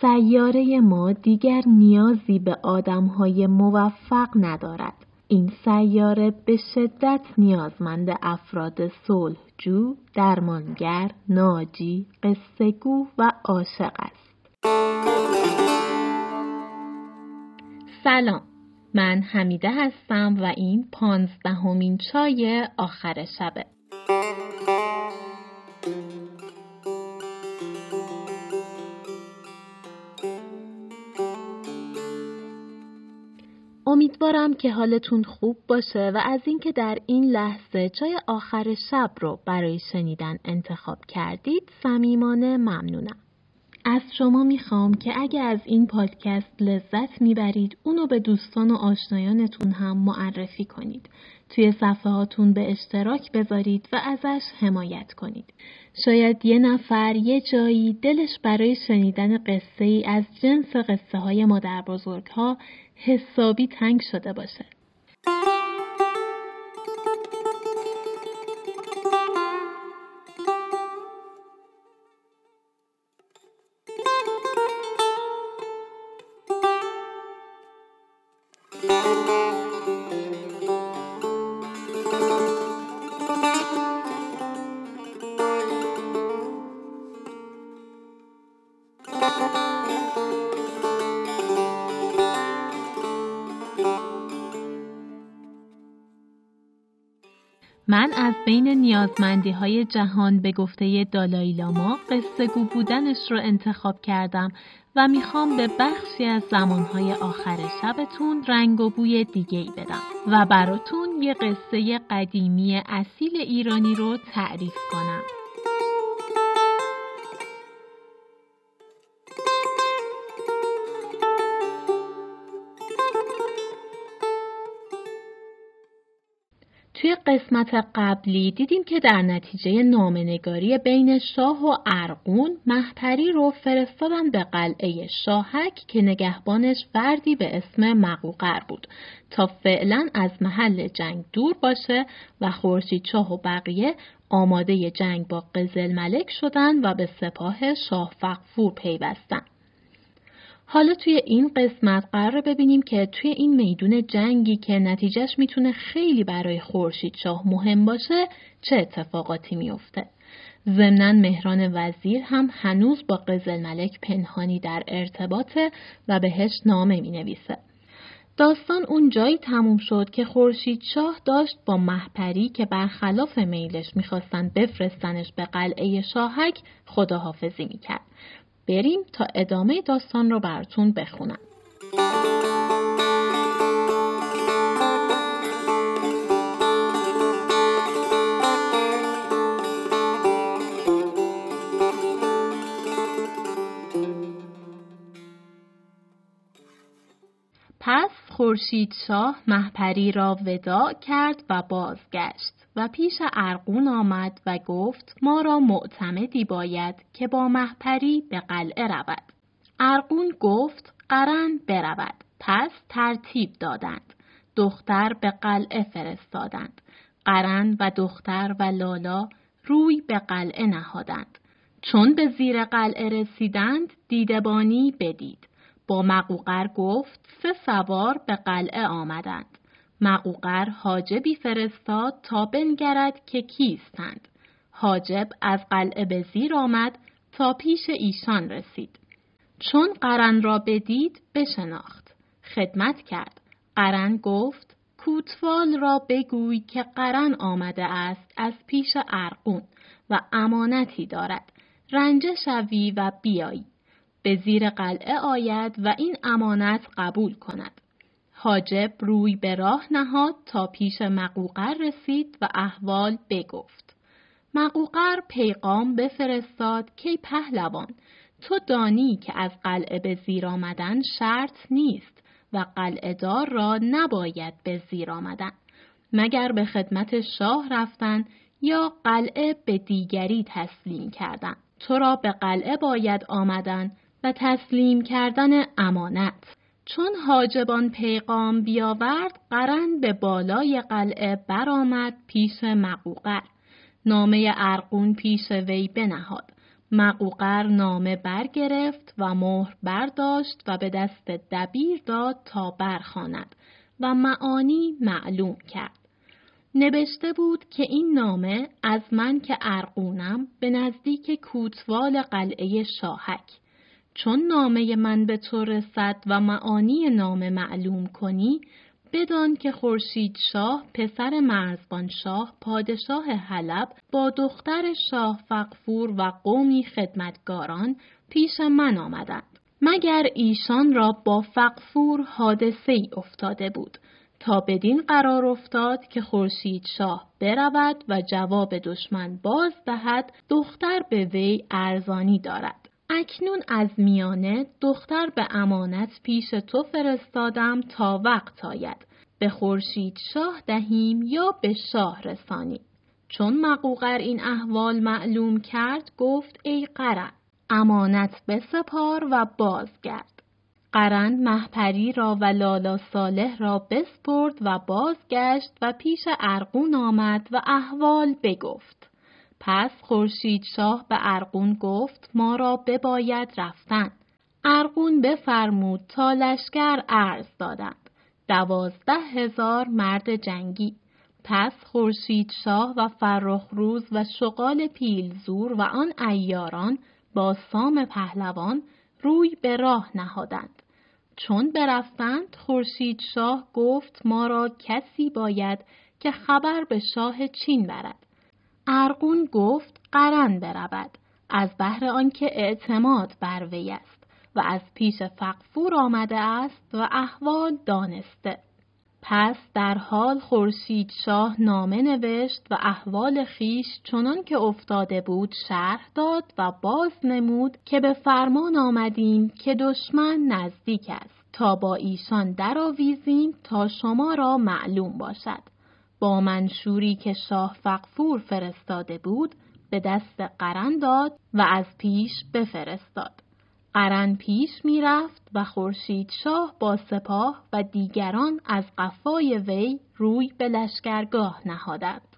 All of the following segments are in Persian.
سیاره ما دیگر نیازی به آدمهای موفق ندارد. این سیاره به شدت نیازمند افراد صلحجو، درمانگر، ناجی، قصهگو و عاشق است. سلام من حمیده هستم و این پانزدهمین چای آخر شبه امیدوارم که حالتون خوب باشه و از اینکه در این لحظه چای آخر شب رو برای شنیدن انتخاب کردید صمیمانه ممنونم. از شما می‌خوام که اگه از این پادکست لذت می‌برید اونو به دوستان و آشنایانتون هم معرفی کنید. توی صفحه هاتون به اشتراک بذارید و ازش حمایت کنید. شاید یه نفر یه جایی دلش برای شنیدن قصه ای از جنس قصه های مادر بزرگ ها حسابی تنگ شده باشه. من از بین نیازمندی های جهان به گفته دالای لاما قصه گو بودنش رو انتخاب کردم و می‌خوام به بخشی از زمانهای آخر شبتون رنگ و بوی دیگه ای بدم و براتون یه قصه قدیمی اصیل ایرانی رو تعریف کنم. قسمت قبلی دیدیم که در نتیجه نامنگاری بین شاه و ارقون محپری رو فرستادن به قلعه شاهک که نگهبانش فردی به اسم مقوقر بود تا فعلا از محل جنگ دور باشه و خورشید چاه و بقیه آماده جنگ با قزل ملک شدن و به سپاه شاه فقفور پیوستن. حالا توی این قسمت قرار ببینیم که توی این میدون جنگی که نتیجهش می‌تونه خیلی برای خورشید شاه مهم باشه چه اتفاقاتی میفته. ضمنا مهران وزیر هم هنوز با قزل ملک پنهانی در ارتباطه و بهش نامه می نویسه. داستان اون جایی تموم شد که خورشید شاه داشت با محپری که برخلاف میلش می‌خواستن بفرستنش به قلعه شاهک خداحافظی می‌کرد بریم تا ادامه داستان رو براتون بخونم. خورشید شاه محپری را ودا کرد و بازگشت. و پیش ارقون آمد و گفت ما را معتمدی باید که با محپری به قلعه رود. ارقون گفت قرن برود. پس ترتیب دادند. دختر به قلعه فرستادند. قرن و دختر و لالا روی به قلعه نهادند. چون به زیر قلعه رسیدند دیدبانی بدید. با مقوقر گفت سه سوار به قلعه آمدند. مقوقر حاجبی فرستاد تا بنگرد که کیستند. حاجب از قلعه به زیر آمد تا پیش ایشان رسید. چون قرن را بدید بشناخت. خدمت کرد. قرن گفت کوتوال را بگوی که قرن آمده است از پیش ارقون و امانتی دارد. رنجه شوی و بیایی. به زیر قلعه آید و این امانت قبول کند. حاجب روی به راه نهاد تا پیش مقوقر رسید و احوال بگفت. مقوقر پیغام بفرستاد که پهلوان تو دانی که از قلعه به زیر آمدن شرط نیست و قلعه دار را نباید به زیر آمدن مگر به خدمت شاه رفتن یا قلعه به دیگری تسلیم کردن تو را به قلعه باید آمدن و تسلیم کردن امانت. چون حاجبان پیغام بیاورد قرن به بالای قلعه برآمد پیش مقوقر. نامه ارقون پیش وی بنهاد. مقوقر نامه برگرفت و مهر برداشت و به دست دبیر داد تا برخاند و معانی معلوم کرد. نوشته بود که این نامه از من که ارقونم به نزدیک کوتوال قلعه شاهک. چون نامه من به تو رسد و معانی نامه معلوم کنی بدان که خورشید شاه پسر مرزبان شاه پادشاه حلب با دختر شاه فقفور و قومی خدمتگاران پیش من آمدند. مگر ایشان را با فقفور حادثه ای افتاده بود تا بدین قرار افتاد که خورشید شاه برود و جواب دشمن باز دهد دختر به وی ارزانی دارد. اکنون از میانه دختر به امانت پیش تو فرستادم تا وقت آید. به خورشید شاه دهیم یا به شاه رسانیم چون مقوقر این احوال معلوم کرد گفت ای قرن امانت بسپار و بازگرد. قرن محپری را و لالا صالح را بسپرد و بازگشت و پیش ارقون آمد و احوال بگفت. پس خورشید شاه به ارقون گفت ما را بباید رفتن ارقون بفرمود تا لشکر عرض دادند دوازده هزار مرد جنگی پس خورشید شاه و فرخ روز و شغال پیلزور و آن ایاران با سام پهلوان روی به راه نهادند. چون برفتند خورشید شاه گفت ما را کسی باید که خبر به شاه چین برد. ارقون گفت قرن برود. از بهر آنکه اعتماد بر وی است و از پیش فقفور آمده است و احوال دانسته. پس در حال خورشید شاه نامه نوشت و احوال خیش چنان که افتاده بود شرح داد و باز نمود که به فرمان آمدیم که دشمن نزدیک است. تا با ایشان درآویزیم تا شما را معلوم باشد. با منشوری که شاه فقفور فرستاده بود به دست قرن داد و از پیش بفرستاد قرن پیش می رفت و خورشید شاه با سپاه و دیگران از قفای وی روی به لشکرگاه نهادند.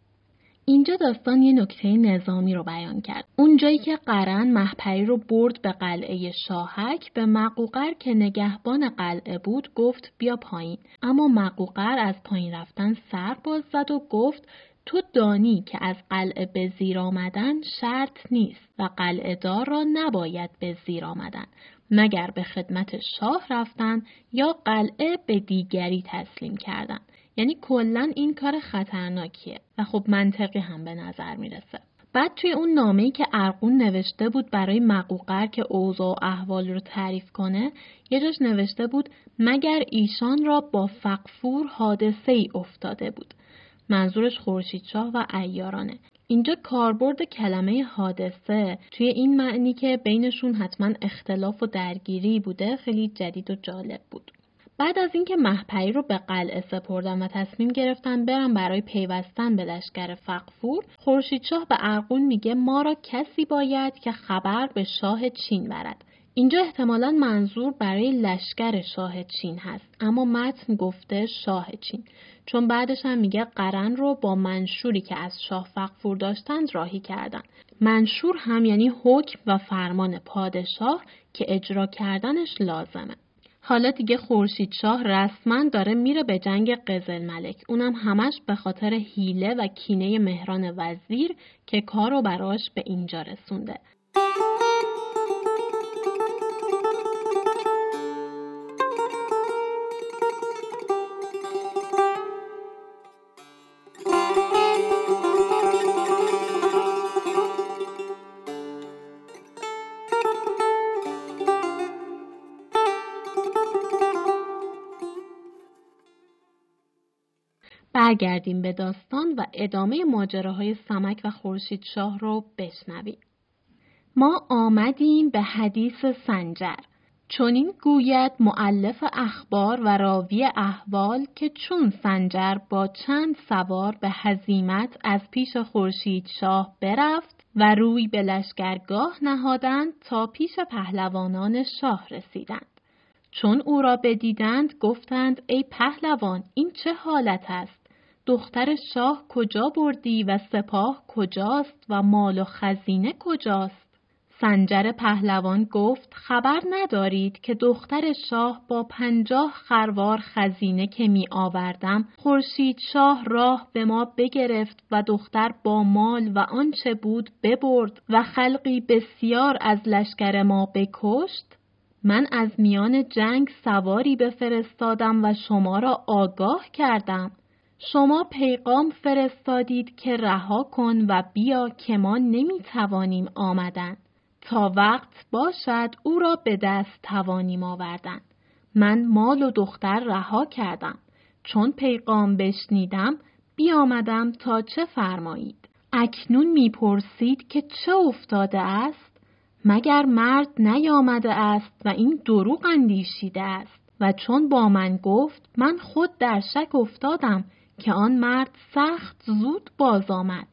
اینجا داستان یه نکته نظامی رو بیان کرد. اون جایی که قرن محپری رو برد به قلعه شاهک به مقوقر که نگهبان قلعه بود گفت بیا پایین. اما مقوقر از پایین رفتن سر باز زد و گفت تو دانی که از قلعه به زیر آمدن شرط نیست و قلعه دار را نباید به زیر آمدن مگر به خدمت شاه رفتن یا قلعه به دیگری تسلیم کردن یعنی کلا این کار خطرناکیه و خب منطقی هم به نظر می‌رسه. بعد توی اون نامه‌ای که ارقون نوشته بود برای مقوقر که اوضاع و احوال رو تعریف کنه یه جاش نوشته بود مگر ایشان را با فقفور حادثه ای افتاده بود. منظورش خورشیدشاه و ایارانه اینجا کاربرد کلمه حادثه توی این معنی که بینشون حتما اختلاف و درگیری بوده خیلی جدید و جالب بود. بعد از اینکه محپری رو به قلعه سپردن و تصمیم گرفتن برن برای پیوستن به لشکر فقفور خورشیدشاه به ارقون میگه ما را کسی باید که خبر به شاه چین برد. اینجا احتمالا منظور برای لشکر شاه چین هست اما متن گفته شاه چین. چون بعدش هم میگه قرن رو با منشوری که از شاه فقفور داشتند راهی کردن. منشور هم یعنی حکم و فرمان پادشاه که اجرا کردنش لازمه. حالا دیگه خورشید شاه رسما داره میره به جنگ قزل ملک. اونم همش به خاطر حیله و کینه مهران وزیر که کارو براش به اینجا رسونده. برگردیم به داستان و ادامه ماجراهای سمک و خورشید شاه رو بشنویم. ما آمدیم به حدیث سنجر. چونین گوید معلف اخبار و راوی احوال که چون سنجر با چند سوار به هزیمت از پیش خورشید شاه برفت و روی به لشکرگاه نهادند تا پیش پهلوانان شاه رسیدند. چون او را بدیدند گفتند ای پهلوان این چه حالت است؟ دختر شاه کجا بردی و سپاه کجاست و مال و خزینه کجاست؟ سنجر پهلوان گفت خبر ندارید که دختر شاه با پنجاه خروار خزینه که می آوردم خورشید شاه راه به ما بگرفت و دختر با مال و آنچه بود ببرد و خلقی بسیار از لشکر ما بکشت؟ من از میان جنگ سواری بفرستادم و شما را آگاه کردم. شما پیغام فرستادید که رها کن و بیا که ما نمی توانیم آمدن. تا وقت باشد او را به دست توانیم آوردن. من مال و دختر رها کردم. چون پیغام بشنیدم بیامدم تا چه فرمایید. اکنون می‌پرسید که چه افتاده است؟ مگر مرد نیامده است و این دروغ اندیشیده است و چون با من گفت من خود در شک افتادم که آن مرد سخت زود باز آمد.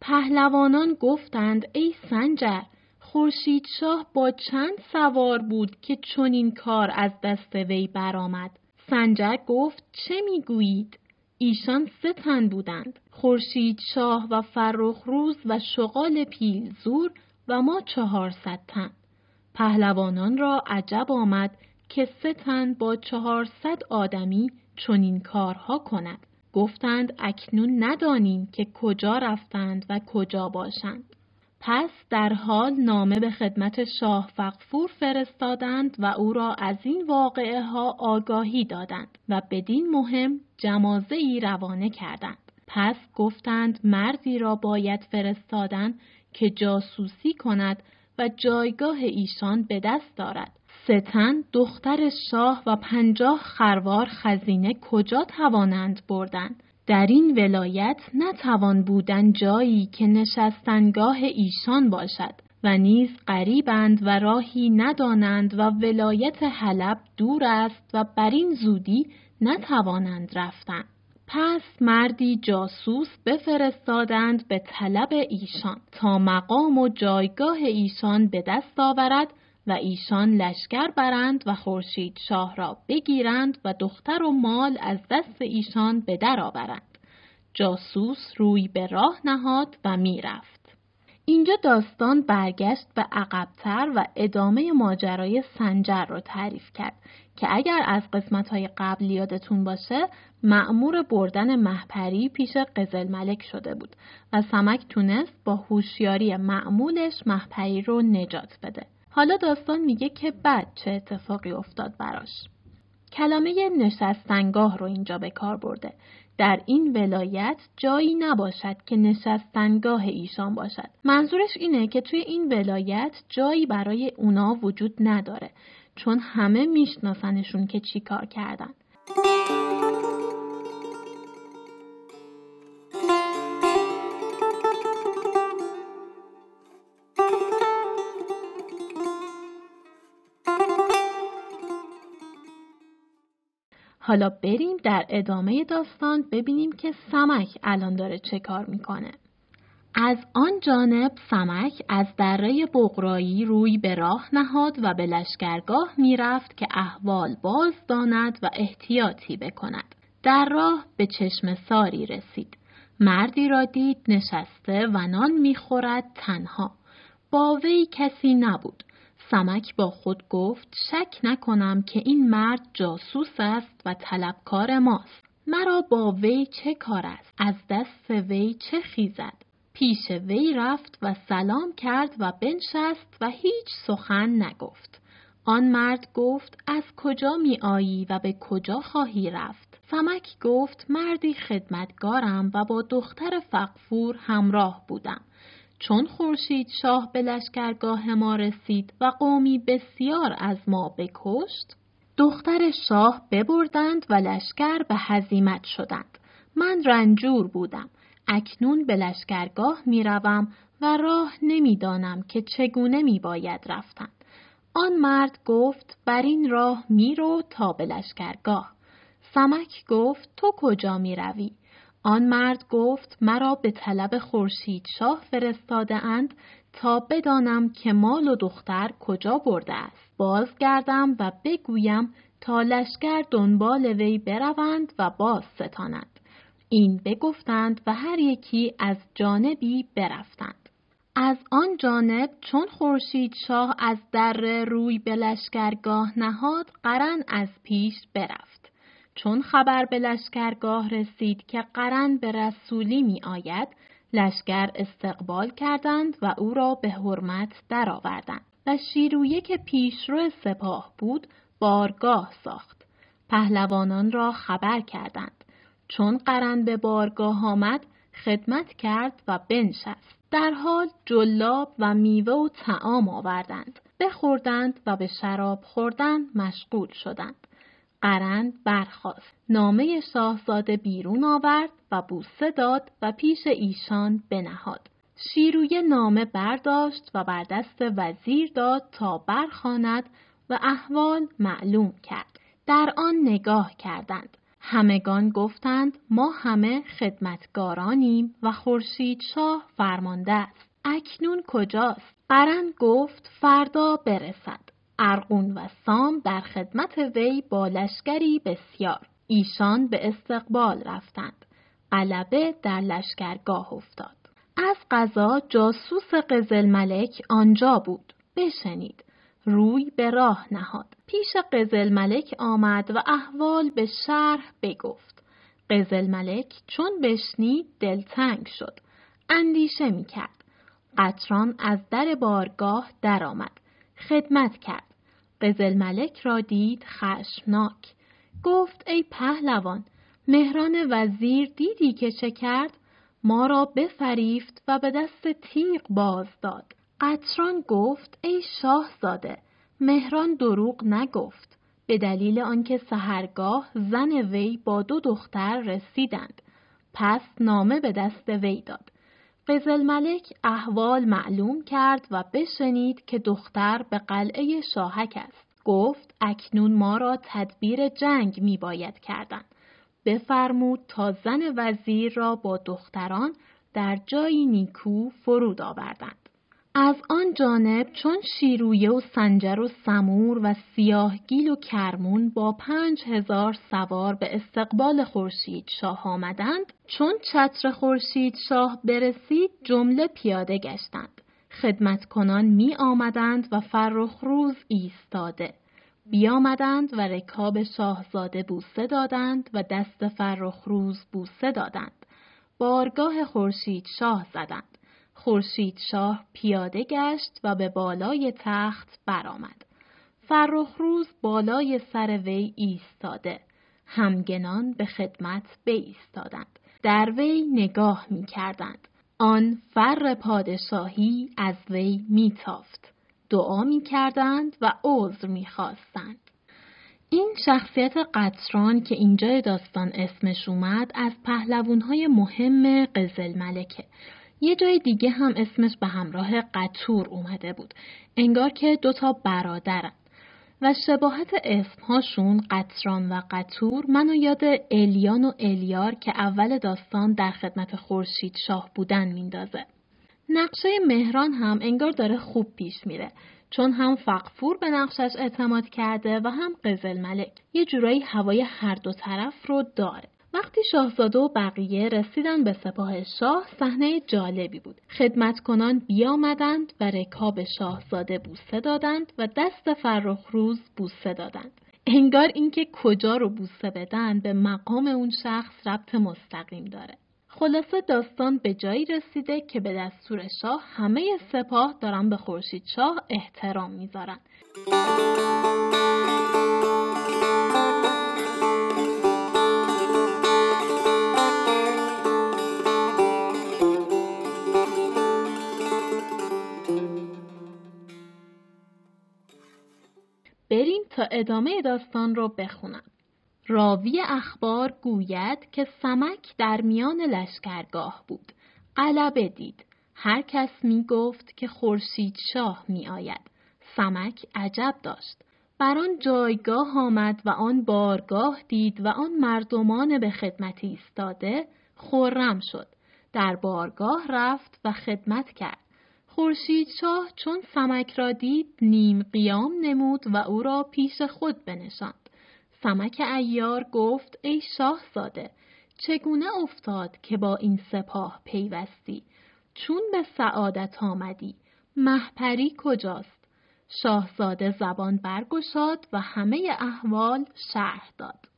پهلوانان گفتند ای سنجر خورشید شاه با چند سوار بود که چنین کار از دست وی برآمد. سنجر گفت چه می‌گویید؟ ایشان سه تن بودند. خورشید شاه و فرخ روز و شغال پیلزور و ما چهارصد تن. پهلوانان را عجب آمد که سه تن با چهارصد آدمی چنین کارها کند. گفتند اکنون ندانیم که کجا رفتند و کجا باشند پس در حال نامه به خدمت شاه فقفور فرستادند و او را از این واقعه ها آگاهی دادند و بدین مهم جمازه ای روانه کردند. پس گفتند مردی را باید فرستادن که جاسوسی کند و جایگاه ایشان به دست دارد. ستن دختر شاه و پنجاه خروار خزینه کجا توانند بردن در این ولایت نتوان بودن جایی که نشستنگاه ایشان باشد و نیز قریبند و راهی ندانند و ولایت حلب دور است و بر این زودی نتوانند رفتن. پس مردی جاسوس بفرستادند به طلب ایشان تا مقام و جایگاه ایشان به دست آورد و ایشان لشکر برند و خورشید شاه را بگیرند و دختر و مال از دست ایشان به در آورند. جاسوس روی به راه نهاد و می‌رفت. اینجا داستان برگشت به عقبتر و ادامه ماجرای سنجر رو تعریف کرد که اگر از قسمتهای قبل یادتون باشه معمور بردن محپری پیش قزل ملک شده بود و سمک تونست با هوشیاری معمولش محپری رو نجات بده. حالا داستان میگه که بعد چه اتفاقی افتاد براش. کلمه نشستنگاه رو اینجا به کار برده. در این ولایت جایی نباشد که نشستنگاه ایشان باشد. منظورش اینه که توی این ولایت جایی برای اونا وجود نداره چون همه میشناسنشون که چی کار کردن. حالا بریم در ادامه داستان ببینیم که سمک الان داره چه کار می‌کنه. از آن جانب سمک از دره بغرایی روی به راه نهاد و به لشکرگاه می‌رفت که احوال باز داند و احتیاطی بکند. در راه به چشم ساری رسید. مردی را دید نشسته و نان می‌خورد تنها. با وی کسی نبود. سمک با خود گفت شک نکنم که این مرد جاسوس است و طلبکار ماست. مرا با وی چه کار است؟ از دست وی چه خیزد؟ پیش وی رفت و سلام کرد و بنشست و هیچ سخن نگفت. آن مرد گفت از کجا می آیی و به کجا خواهی رفت؟ سمک گفت مردی خدمتگارم و با دختر فقفور همراه بودم. چون خورشید شاه به لشکرگاه ما رسید و قومی بسیار از ما بکشت دختر شاه ببردند و لشکر به هزیمت شدند. من رنجور بودم. اکنون به لشکرگاه می‌روم و راه نمی‌دانم که چگونه می باید رفتن. آن مرد گفت بر این راه میرو تا به لشکرگاه. سمک گفت تو کجا می روی؟ آن مرد گفت مرا به طلب خورشید شاه فرستاده اند تا بدانم که مال و دختر کجا برده است. بازگردم و بگویم تا لشکر دنبال وی بروند و باز ستانند. این بگفتند و هر یکی از جانبی برفتند. از آن جانب چون خورشید شاه از در روی به لشکرگاه نهاد قرن از پیش برفت. چون خبر به لشکرگاه رسید که قرن به رسولی می آید، لشکر استقبال کردند و او را به حرمت درآوردند و شیرویه که پیشرو سپاه بود بارگاه ساخت. پهلوانان را خبر کردند. چون قرن به بارگاه آمد خدمت کرد و بنشست. در حال جلاب و میوه و تعام آوردند. بخوردند و به شراب خوردن مشغول شدند. قرند برخاست. نامه شاهزاده بیرون آورد و بوسه داد و پیش ایشان بنهاد. شیروی نامه برداشت و بر دست وزیر داد تا برخاند و احوال معلوم کرد. در آن نگاه کردند. همگان گفتند ما همه خدمتگارانیم و خورشید شاه فرمانده است. اکنون کجاست؟ قرن گفت فردا برسد. ارقون و سام در خدمت وی با لشکری بسیار. ایشان به استقبال رفتند. قلبه در لشکرگاه افتاد. از قضا جاسوس قزل ملک آنجا بود. بشنید. روی به راه نهاد. پیش قزل ملک آمد و احوال به شرح بگفت. قزل ملک چون بشنید دلتنگ شد. اندیشه می کرد. قطران از در بارگاه درآمد. خدمت کرد. قزل ملک را دید خشمناک. گفت ای پهلوان مهران وزیر دیدی که چه کرد؟ ما را بفریفت و به دست تیغ باز داد. قطران گفت ای شاهزاده مهران دروغ نگفت به دلیل آنکه سهرگاه زن وی با دو دختر رسیدند پس نامه به دست وی داد قزل ملک احوال معلوم کرد و بشنید که دختر به قلعه شاهک است. گفت اکنون ما را تدبیر جنگ می باید کردن. بفرمود تا زن وزیر را با دختران در جایی نیکو فرود آوردند از آن جانب چون شیرویه و سنجر و سمور و سیاهگیل و کرمون با پنج هزار سوار به استقبال خورشید شاه آمدند چون چتر خورشید شاه برسید جمله پیاده گشتند. خدمت کنان می آمدند و فرخ روز ایستاده. بیامدند و رکاب شاهزاده بوسه دادند و دست فرخ روز بوسه دادند. بارگاه خورشید شاه زدند. خورشید شاه پیاده گشت و به بالای تخت برآمد. فرخ روز بالای سر وی ایستاده. همگنان به خدمت ایستادند. در وی نگاه می کردند. آن فر پادشاهی از وی تافت. دعا می کردند و عذر می خواستند. این شخصیت قطران که اینجا داستان اسمش اومد از پهلوونهای مهم قزل ملکه یه جای دیگه هم اسمش به همراه قطور اومده بود. انگار که دوتا برادرن. و شباهت اسمهاشون قطران و قطور منو یاد الیان و الیار که اول داستان در خدمت خورشید شاه بودن میندازه. نقشه مهران هم انگار داره خوب پیش میره چون هم فقفور به نقشش اعتماد کرده و هم قزل ملک یه جورایی هوای هر دو طرف رو داره. وقتی شاهزاده و بقیه رسیدن به سپاه شاه صحنه جالبی بود. خدمتکنان بیامدند و رکاب شاهزاده بوسه دادند و دست فرخ روز بوسه دادند. انگار اینکه کجا رو بوسه بدن به مقام اون شخص ربط مستقیم داره. خلاصه داستان به جایی رسیده که به دستور شاه همه سپاه دارن به خورشید شاه احترام می‌ذارن. ادامه داستان رو بخونم. راوی اخبار گوید که سمک در میان لشکرگاه بود. قلبه دید. هر کس می گفت که خورشید شاه می آید. سمک عجب داشت. بر آن جایگاه آمد و آن بارگاه دید و آن مردمان به خدمت ایستاده خورم شد. در بارگاه رفت و خدمت کرد. خورشید شاه چون سمک را دید نیم قیام نمود و او را پیش خود بنشاند. سمک ایار گفت ای شاهزاده چگونه افتاد که با این سپاه پیوستی؟ چون به سعادت آمدی محپری کجاست؟ شاهزاده زبان برگشاد و همه احوال شرح داد.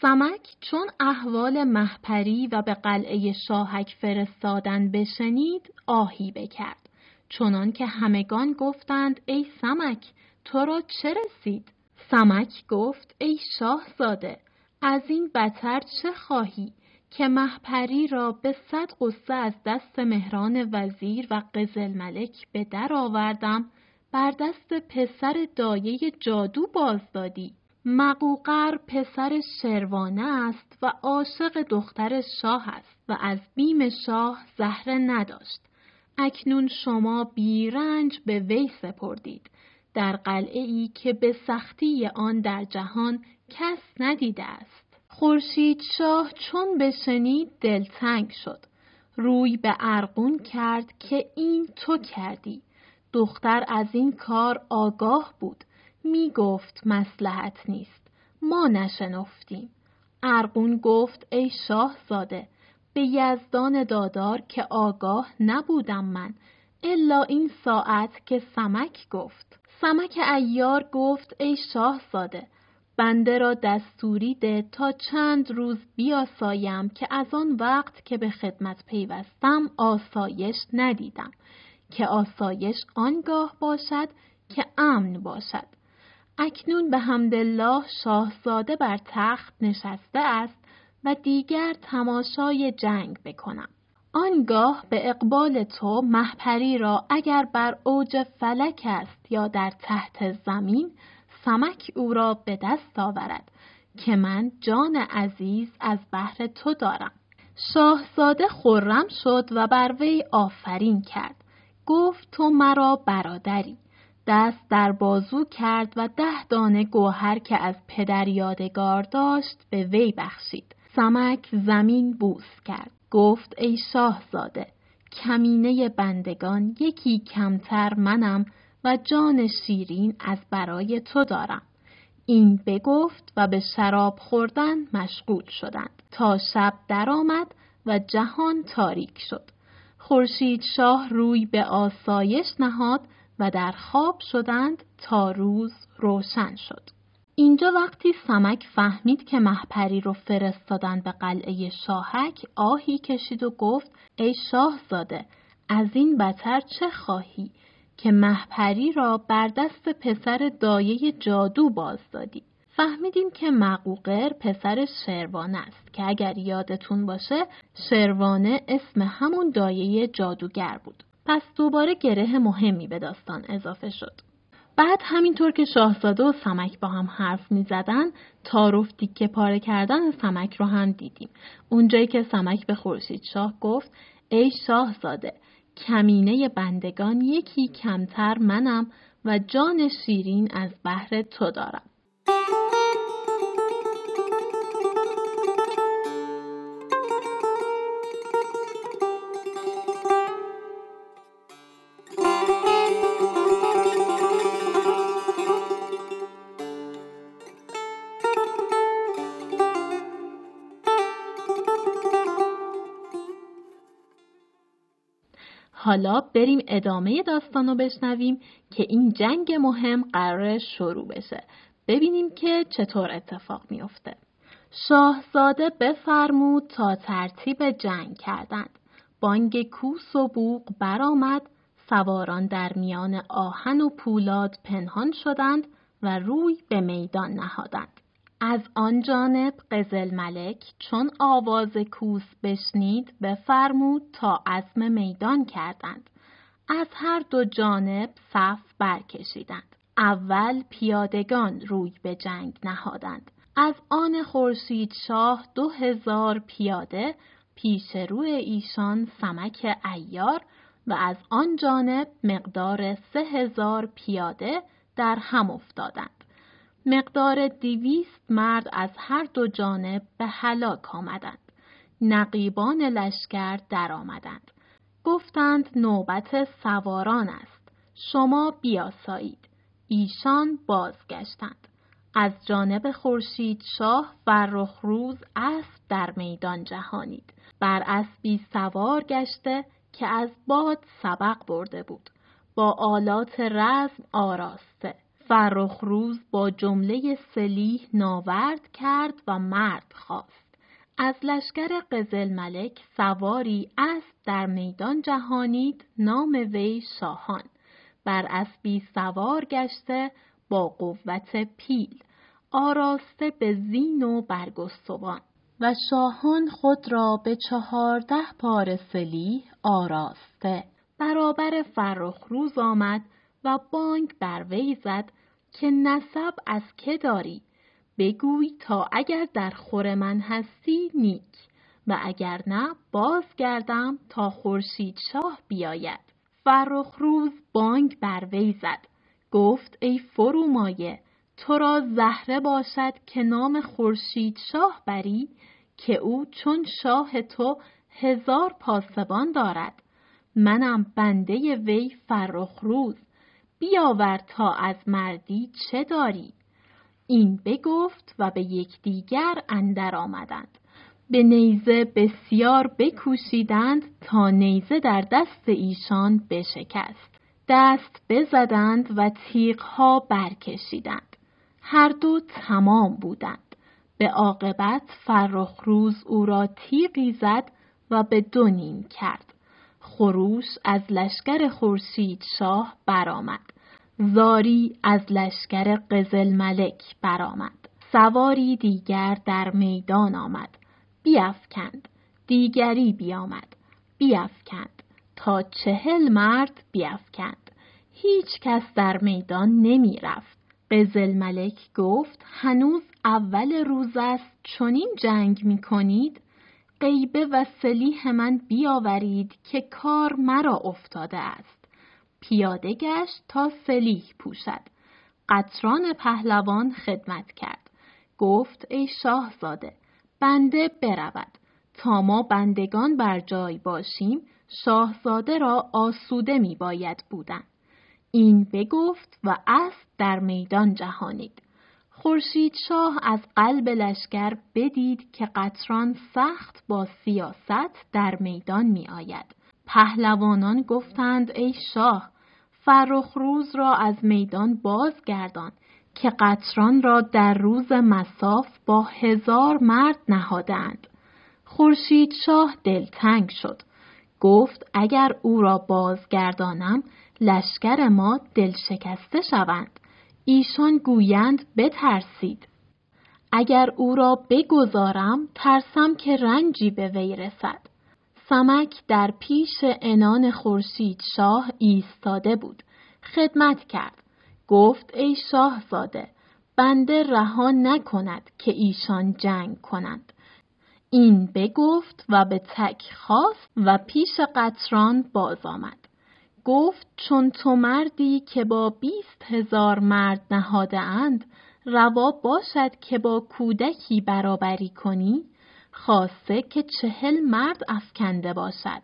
سمک چون احوال محپری و به قلعه شاهک فرستادن بشنید آهی بکرد. چنان که همگان گفتند ای سمک تو را چه رسید سمک گفت ای شاهزاده از این بتر چه خواهی که محپری را به صد قصه از دست مهران وزیر و قزل ملک به در آوردم بر دست پسر دایه جادو باز دادی. مقوقر پسر شروانه است و عاشق دختر شاه است و از بیم شاه زهره نداشت. اکنون شما بیرنج به وی سپردید در قلعه ای که به سختی آن در جهان کس ندیده است. خورشید شاه چون بشنید دلتنگ شد. روی به ارقون کرد که این تو کردی. دختر از این کار آگاه بود. می گفت مسلحت نیست. ما نشنفتیم. ارقون گفت ای شاه زاده به یزدان دادار که آگاه نبودم من الا این ساعت که سمک گفت. سمک ایار گفت ای شاه زاده بنده را دستوری ده تا چند روز بیاسایم که از آن وقت که به خدمت پیوستم آسایش ندیدم که آسایش آنگاه باشد که امن باشد اکنون به حمدالله شاهزاده بر تخت نشسته است و دیگر تماشای جنگ بکنم آنگاه به اقبال تو محپری را اگر بر اوج فلک است یا در تحت زمین سمک او را به دست آورد که من جان عزیز از بحر تو دارم. شاهزاده خرم شد و بر وی آفرین کرد. گفت تو مرا برادری. دست در بازو کرد و ده دانه گوهر که از پدر یادگار داشت به وی بخشید. سمک زمین بوس کرد. گفت ای شاهزاده کمینه بندگان یکی کمتر منم و جان شیرین از برای تو دارم. این بگفت و به شراب خوردن مشغول شدند تا شب درآمد و جهان تاریک شد. خورشید شاه روی به آسایش نهاد و در خواب شدند تا روز روشن شد. اینجا وقتی سمک فهمید که محپری رو فرستادن به قلعه شاهک آهی کشید و گفت ای شاهزاده از این بتر چه خواهی که محپری را بر دست پسر دایه جادو باز دادی. فهمیدیم که مقوقر پسر شروانه است که اگر یادتون باشه شروانه اسم همون دایه جادوگر بود. پس دوباره گره مهمی به داستان اضافه شد. بعد همینطور که شاهزاده و سمک با هم حرف می زدن تاروف تیکه پاره کردن سمک رو هم دیدیم. اونجایی که سمک به خورشید شاه گفت ای شاهزاده کمینه بندگان یکی کمتر منم و جان شیرین از بحر تو دارم. حالا بریم ادامه داستان رو بشنویم که این جنگ مهم قرار شروع بشه. ببینیم که چطور اتفاق میافته. شاهزاده بفرمود تا ترتیب جنگ کردند. بانگ کوس و بوق برآمد، سواران در میان آهن و پولاد پنهان شدند و روی به میدان نهادند. از آن جانب قزل ملک چون آواز کوس بشنید بفرمود تا عزم میدان کردند. از هر دو جانب صف برکشیدند. اول پیادگان روی به جنگ نهادند. از آن خورشید شاه دو هزار پیاده پیش روی ایشان سمک ایار و از آن جانب مقدار سه هزار پیاده در هم افتادند. مقدار دیویست مرد از هر دو جانب به هلاک آمدند. نقیبان لشکر درآمدند. گفتند نوبت سواران است. شما بیاسایید. ایشان بازگشتند. از جانب خورشید شاه فرخ روز اسب در میدان جهانید. بر اسبی سوار گشته که از باد سبق برده بود با آلات رزم آراسته فرخ روز با جمله سلیح ناورد کرد و مرد خواست. از لشکر قزل ملک سواری اسب در میدان جهانید نام وی شاهان. بر اسبی سوار گشته با قوت پیل آراسته به زین و برگستوان. و شاهان خود را به چهارده پار سلیح آراسته. برابر فرخ روز آمد و بانگ بر وی زد که نسب از که داری؟ بگوی تا اگر در خور من هستی نیک و اگر نه بازگردم تا خورشید شاه بیاید. فرخ روز بانگ بر وی زد گفت ای فرومایه تو را زهره باشد که نام خورشید شاه بری که او چون شاه تو هزار پاسبان دارد. منم بنده وی فرخ روز. بیاور تا از مردی چه داری؟ این بگفت و به یکدیگر اندر آمدند. به نیزه بسیار بکوشیدند تا نیزه در دست ایشان بشکست. دست بزدند و تیغها برکشیدند. هر دو تمام بودند. به عاقبت فرخ روز او را تیغی زد و به دو نیم کرد. خروش از لشکر خورشید شاه برآمد. زاری از لشکر قزل ملک برآمد. سواری دیگر در میدان آمد. بیافکند. دیگری بیامد. بیافکند. تا چهل مرد بیافکند. هیچ کس در میدان نمی رفت قزل ملک گفت هنوز اول روز است چنین جنگ می کنید غیبه و سلیح من بیاورید که کار مرا افتاده است. پیاده گشت تا سلیح پوشد. قطران پهلوان خدمت کرد. گفت ای شاهزاده بنده برود. تا ما بندگان بر جای باشیم شاهزاده را آسوده می باید بودن. این بگفت و اسب در میدان جهانید. خورشید شاه از قلب لشکر بدید که قطران سخت با سیاست در میدان می آید. پهلوانان گفتند ای شاه فرخ روز را از میدان بازگردان که قطران را در روز مساف با هزار مرد نهادند. خورشید شاه دلتنگ شد. گفت اگر او را بازگردانم لشکر ما دل شکسته شوند. ایشان گویند بترسید. اگر او را بگذارم ترسم که رنجی به وی رسد. سمک در پیش انان خورشید شاه ایستاده بود. خدمت کرد. گفت ای شاهزاده بنده رها نکند که ایشان جنگ کنند. این بگفت و به تک خواست و پیش قطران باز آمد. گفت چون تو مردی که با بیست هزار مرد نهاده اند روا باشد که با کودکی برابری کنی خاصه که چهل مرد افکنده باشد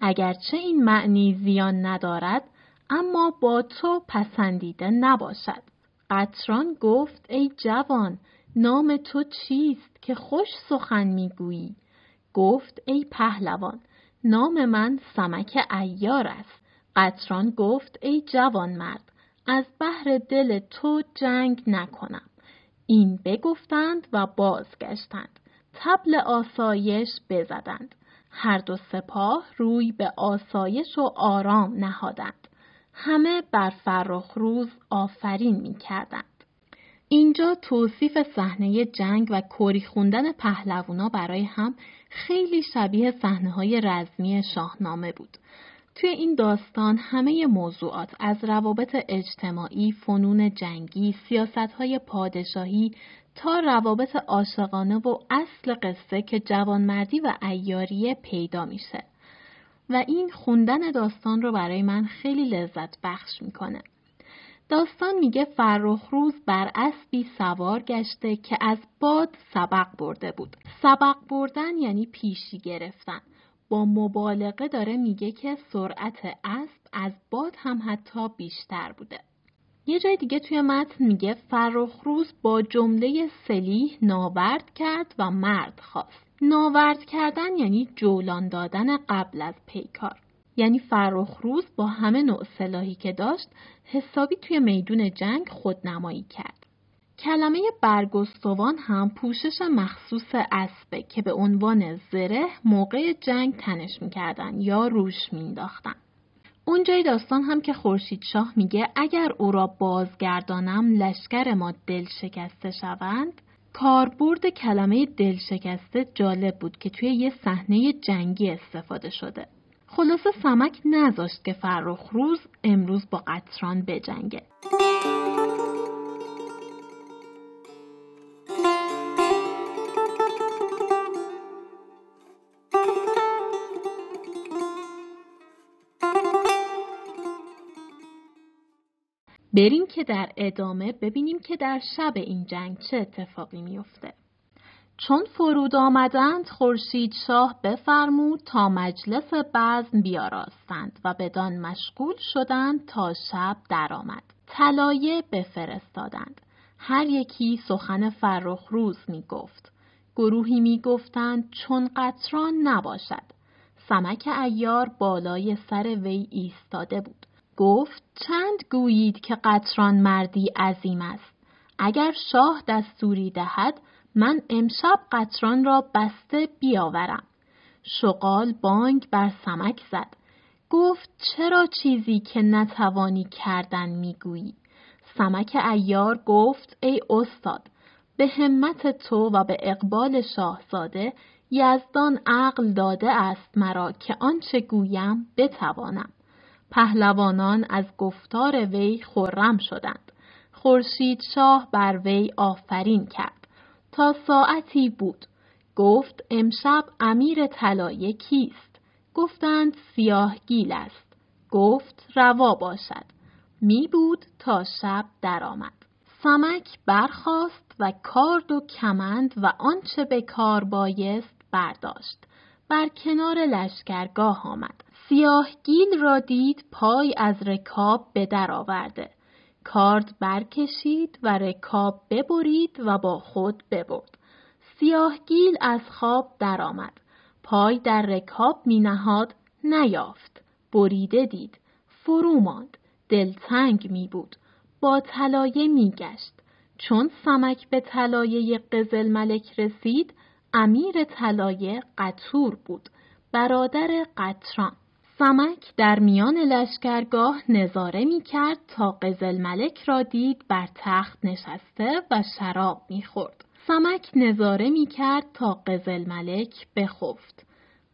اگرچه این معنی زیان ندارد اما با تو پسندیده نباشد قطران گفت ای جوان نام تو چیست که خوش سخن می‌گویی گفت ای پهلوان نام من سمک ایار است قطران گفت ای جوان مرد از بحر دل تو جنگ نکنم. این بگفتند و بازگشتند. تبل آسایش بزدند. هر دو سپاه روی به آسایش و آرام نهادند. همه بر فرخ روز آفرین می کردند. اینجا توصیف صحنه جنگ و کوری خوندن پهلوونا برای هم خیلی شبیه صحنه های رزمی شاهنامه بود. توی این داستان همه موضوعات از روابط اجتماعی، فنون جنگی، سیاستهای پادشاهی تا روابط عاشقانه و اصل قصه که جوانمردی و ایاریه پیدا میشه. و این خوندن داستان رو برای من خیلی لذت بخش می‌کنه. داستان میگه فرخ روز بر اسبی سوار گشته که از باد سبق برده بود. سبق بردن یعنی پیشی گرفتن. با مبالغه داره میگه که سرعت اسب از باد هم حتی بیشتر بوده. یه جای دیگه توی متن میگه فرخروز با جمله سلیح ناورد کرد و مرد خواست. ناورد کردن یعنی جولان دادن قبل از پیکار. یعنی فرخروز با همه نوع سلاحی که داشت حسابی توی میدون جنگ خودنمایی کرد. کلمه برگستوان هم پوشش مخصوص اسبه که به عنوان زره موقع جنگ تنش می‌کردن یا روش مینداختن. اونجای داستان هم که خورشید شاه میگه اگر او را بازگردانم لشکر ما دل شکسته شوند کاربرد کلمه دل شکسته جالب بود که توی یه صحنه جنگی استفاده شده. خلاصه سمک نذاشت که فرخ روز امروز با قطران بجنگه. بریم که در ادامه ببینیم که در شب این جنگ چه اتفاقی میفته. چون فرود آمدند خورشید شاه بفرمود تا مجلس بزم بیاراستند و بدان مشغول شدند تا شب درآمد. طلایه بفرستادند. هر یکی سخن فرخ روز می گفت. گروهی می گفتند چون قطران نباشد. سمک ایار بالای سر وی ایستاده بود. گفت چند گویید که قطران مردی عظیم است. اگر شاه دستوری دهد من امشب قطران را بسته بیاورم. شغال بانگ بر سمک زد. گفت چرا چیزی که نتوانی کردن می‌گویی؟ سمک ایار گفت ای استاد به همت تو و به اقبال شاهزاده یزدان عقل داده است مرا که آنچه گویم بتوانم. پهلوانان از گفتار وی خرم شدند. خورشید شاه بر وی آفرین کرد. تا ساعتی بود. گفت امشب امیر طلایه کیست؟ گفتند سیاه گیل است. گفت روا باشد. می بود تا شب درآمد. سمک برخاست و کارد و کمند و آنچه به کار بایست برداشت. بر کنار لشکرگاه آمد. سیاه گیل را دید پای از رکاب به در آورده. کارد برکشید و رکاب ببرید و با خود ببرد. سیاهگیل از خواب درآمد. پای در رکاب می نهاد نیافت. بریده دید. فرو ماند. دلتنگ می بود. با طلایه می گشت. چون سمک به طلایه قزل ملک رسید امیر طلایه قطور بود. برادر قطران. سمک در میان لشکرگاه نظاره می کرد تا قزل ملک را دید بر تخت نشسته و شراب می خورد. سمک نظاره می کرد تا قزل ملک بخفت.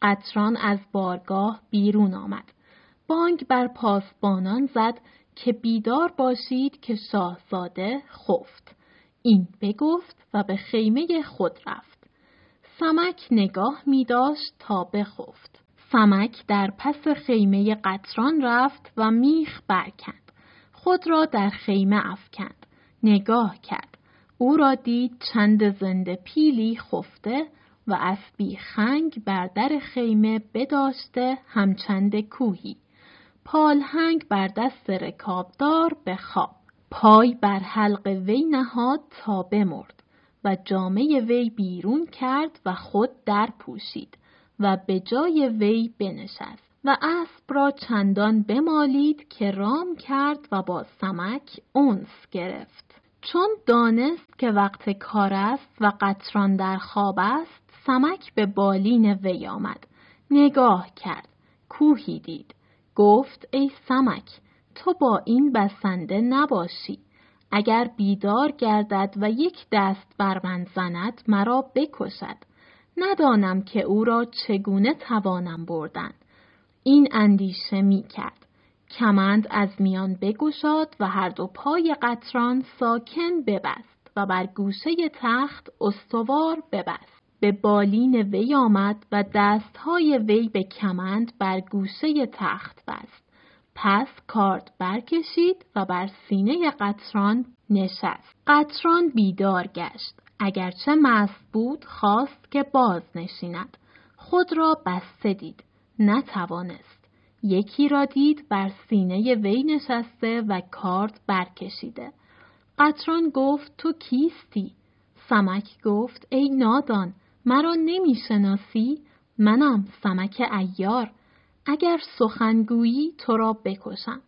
قطران از بارگاه بیرون آمد. بانگ بر پاسبانان زد که بیدار باشید که شاهزاده خفت. این بگفت و به خیمه خود رفت. سمک نگاه می داشت تا بخفت. سمک در پس خیمه قطران رفت و میخ برکند. خود را در خیمه افکند. نگاه کرد. او را دید چند زنده پیلی خفته و اسبی خنگ بر در خیمه بداشته همچند کوهی. پالهنگ بر دست رکابدار به خواب. پای بر حلق وی نهاد تا بمرد و جامعه وی بیرون کرد و خود در پوشید. و به جای وی بنشست و اسب را چندان بمالید که رام کرد و با سمک اونس گرفت. چون دانست که وقت کار است و قطران در خواب است، سمک به بالین وی آمد. نگاه کرد. کوهی دید. گفت ای سمک تو با این بسنده نباشی. اگر بیدار گردد و یک دست بر من زند مرا بکشد. ندانم که او را چگونه توانم بردن. این اندیشه می کرد. کمند از میان بگشاد و هر دو پای قطران ساکن ببست و بر گوشه تخت استوار ببست. به بالین وی آمد و دستهای وی به کمند بر گوشه تخت بست. پس کارد برکشید و بر سینه قطران نشست. قطران بیدار گشت. اگرچه مست بود خواست که باز نشیند. خود را بسته دید. نتوانست. یکی را دید بر سینه وی نشسته و کارد برکشیده. قطران گفت تو کیستی؟ سمک گفت ای نادان مرا نمی‌شناسی؟ منم سمک ایار. اگر سخنگویی تو را بکشم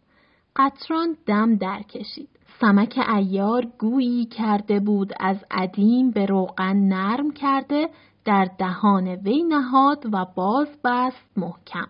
قطران دم در کشید سمک ایار گویی کرده بود از عدیم به روغن نرم کرده در دهان وی نهاد و باز بست محکم.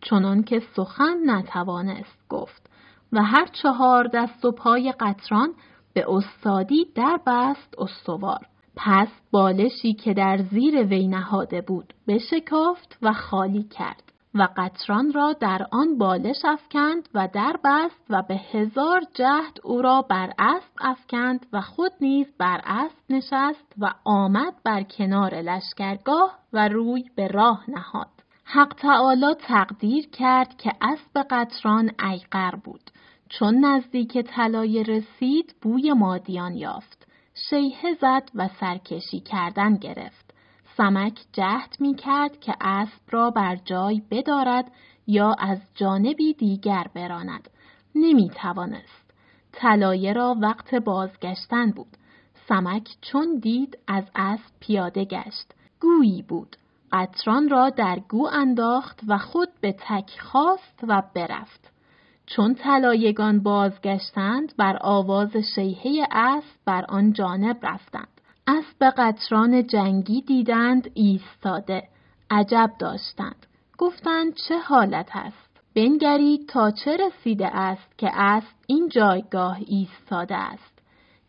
چنان که سخن نتوانست گفت. و هر چهار دست و پای قطران به استادی در بست استوار. پس بالشی که در زیر وی نهاده بود بشکافت و خالی کرد. و قطران را در آن بالش افکند و در بست و به هزار جهد او را بر اسب افکند و خود نیز بر اسب نشست و آمد بر کنار لشکرگاه و روی به راه نهاد. حق تعالی تقدیر کرد که اسب قطران ایقر بود. چون نزدیک طلایه رسید بوی مادیان یافت. شیهه زد و سرکشی کردن گرفت. سمک جهد می کرد که اسب را بر جای بدارد یا از جانبی دیگر براند. نمی توانست. طلایه را وقت بازگشتن بود. سمک چون دید از اسب پیاده گشت. گویی بود. قطران را در گو انداخت و خود به تک خواست و برفت. چون طلایگان بازگشتند بر آواز شیهه اسب بر آن جانب رفتند. اسب قطران جنگی دیدند ایستاده عجب داشتند. گفتند چه حالت است؟ بنگرید تا چه رسیده است که اسب این جایگاه ایستاده است؟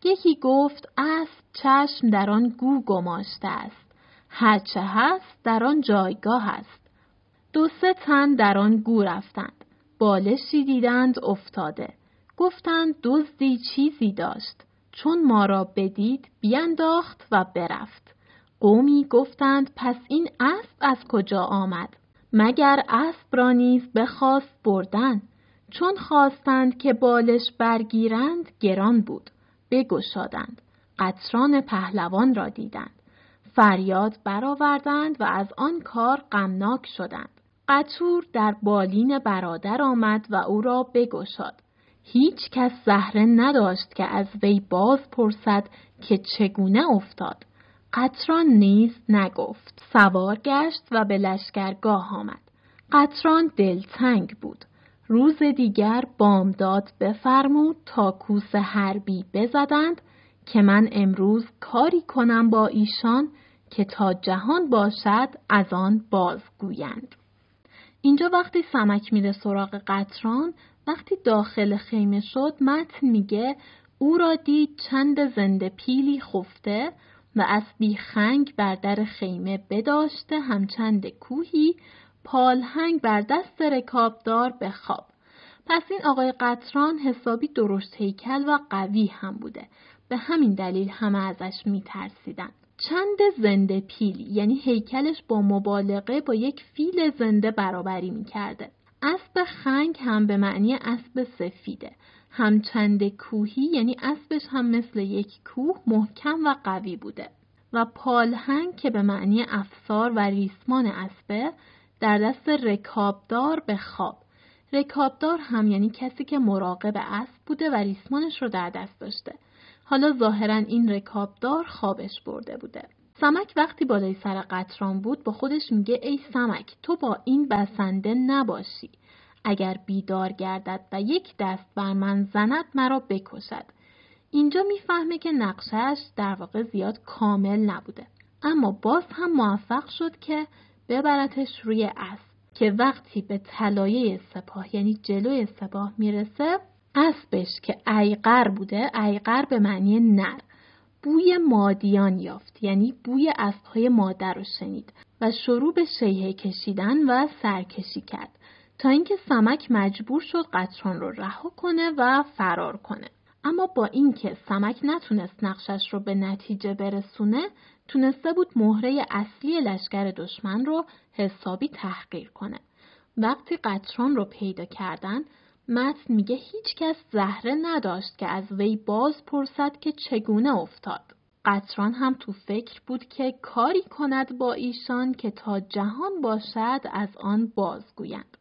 یکی گفت اسب چشم در آن گو گماشته است. هرچه هست در آن جایگاه است. دو سه تن در آن گو رفتند. بالشی دیدند افتاده. گفتند دزدی چیزی داشت. چون ما را بدید بینداخت و برفت. قومی گفتند پس این اسب از کجا آمد؟ مگر اسب را نیز بخواست بردن؟ چون خواستند که بالش برگیرند گران بود. بگشادند. قطران پهلوان را دیدند. فریاد برآوردند و از آن کار غمناک شدند. قطور در بالین برادر آمد و او را بگشاد. هیچ کس زهره نداشت که از وی باز پرسد که چگونه افتاد. قطران نیز نگفت. سوار گشت و به لشکرگاه آمد. قطران دلتنگ بود. روز دیگر بامداد بفرمود تا کوس حربی بزدند که من امروز کاری کنم با ایشان که تا جهان باشد از آن بازگویند. اینجا وقتی سمک میره سراغ قطران وقتی داخل خیمه شد متن میگه او را دید چند زنده پیلی خفته و اسبی خنگ بر در خیمه بداشته همچند کوهی پالهنگ بر دست رکابدار به خواب. پس این آقای قطران حسابی درشت هیکل و قوی هم بوده. به همین دلیل همه ازش میترسیدن. چند زنده پیلی یعنی هیکلش با مبالغه با یک فیل زنده برابری می‌کرده. اسب خنگ هم به معنی اسب سفیده. همچند کوهی یعنی اسبش هم مثل یک کوه محکم و قوی بوده. و پالهنگ که به معنی افسار و ریسمان اسبه در دست رکابدار به خواب. رکابدار هم یعنی کسی که مراقب اسب بوده و ریسمانش رو در دست داشته. حالا ظاهرا این رکابدار خوابش برده بوده. سمک وقتی بالای سر قطران بود با خودش میگه ای سمک تو با این بسنده نباشی. اگر بیدار گردد و یک دست بر من زند مرا بکشد. اینجا می‌فهمه که نقشش در واقع زیاد کامل نبوده. اما باز هم موفق شد که ببرتش روی اسب که وقتی به طلایه سپاه یعنی جلوی سپاه می‌رسه اسبش که ایقر بوده ایقر به معنی نر بوی مادیان یافت یعنی بوی اسبهای مادر رو شنید و شروع به شیهه کشیدن و سرکشی کرد تا اینکه سمک مجبور شد قطران رو رها کنه و فرار کنه. اما با اینکه سمک نتونست نقشش رو به نتیجه برسونه تونسته بود مهره اصلی لشکر دشمن رو حسابی تحقیر کنه. وقتی قطران رو پیدا کردن متن میگه هیچ کس زهره نداشت که از وی باز پرسد که چگونه افتاد. قطران هم تو فکر بود که کاری کند با ایشان که تا جهان باشد از آن بازگویند.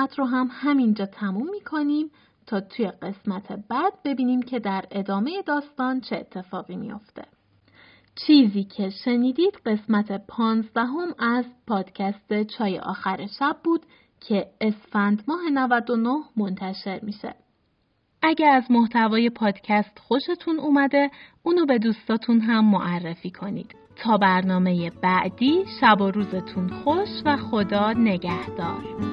قسمت رو هم همینجا تموم می‌کنیم تا توی قسمت بعد ببینیم که در ادامه داستان چه اتفاقی میافته. چیزی که شنیدید قسمت پانزدهم از پادکست چای آخر شب بود که اسفند ماه 99 منتشر میشه. اگه از محتوای پادکست خوشتون اومده اونو به دوستاتون هم معرفی کنید. تا برنامه بعدی شب و روزتون خوش و خدا نگهدار.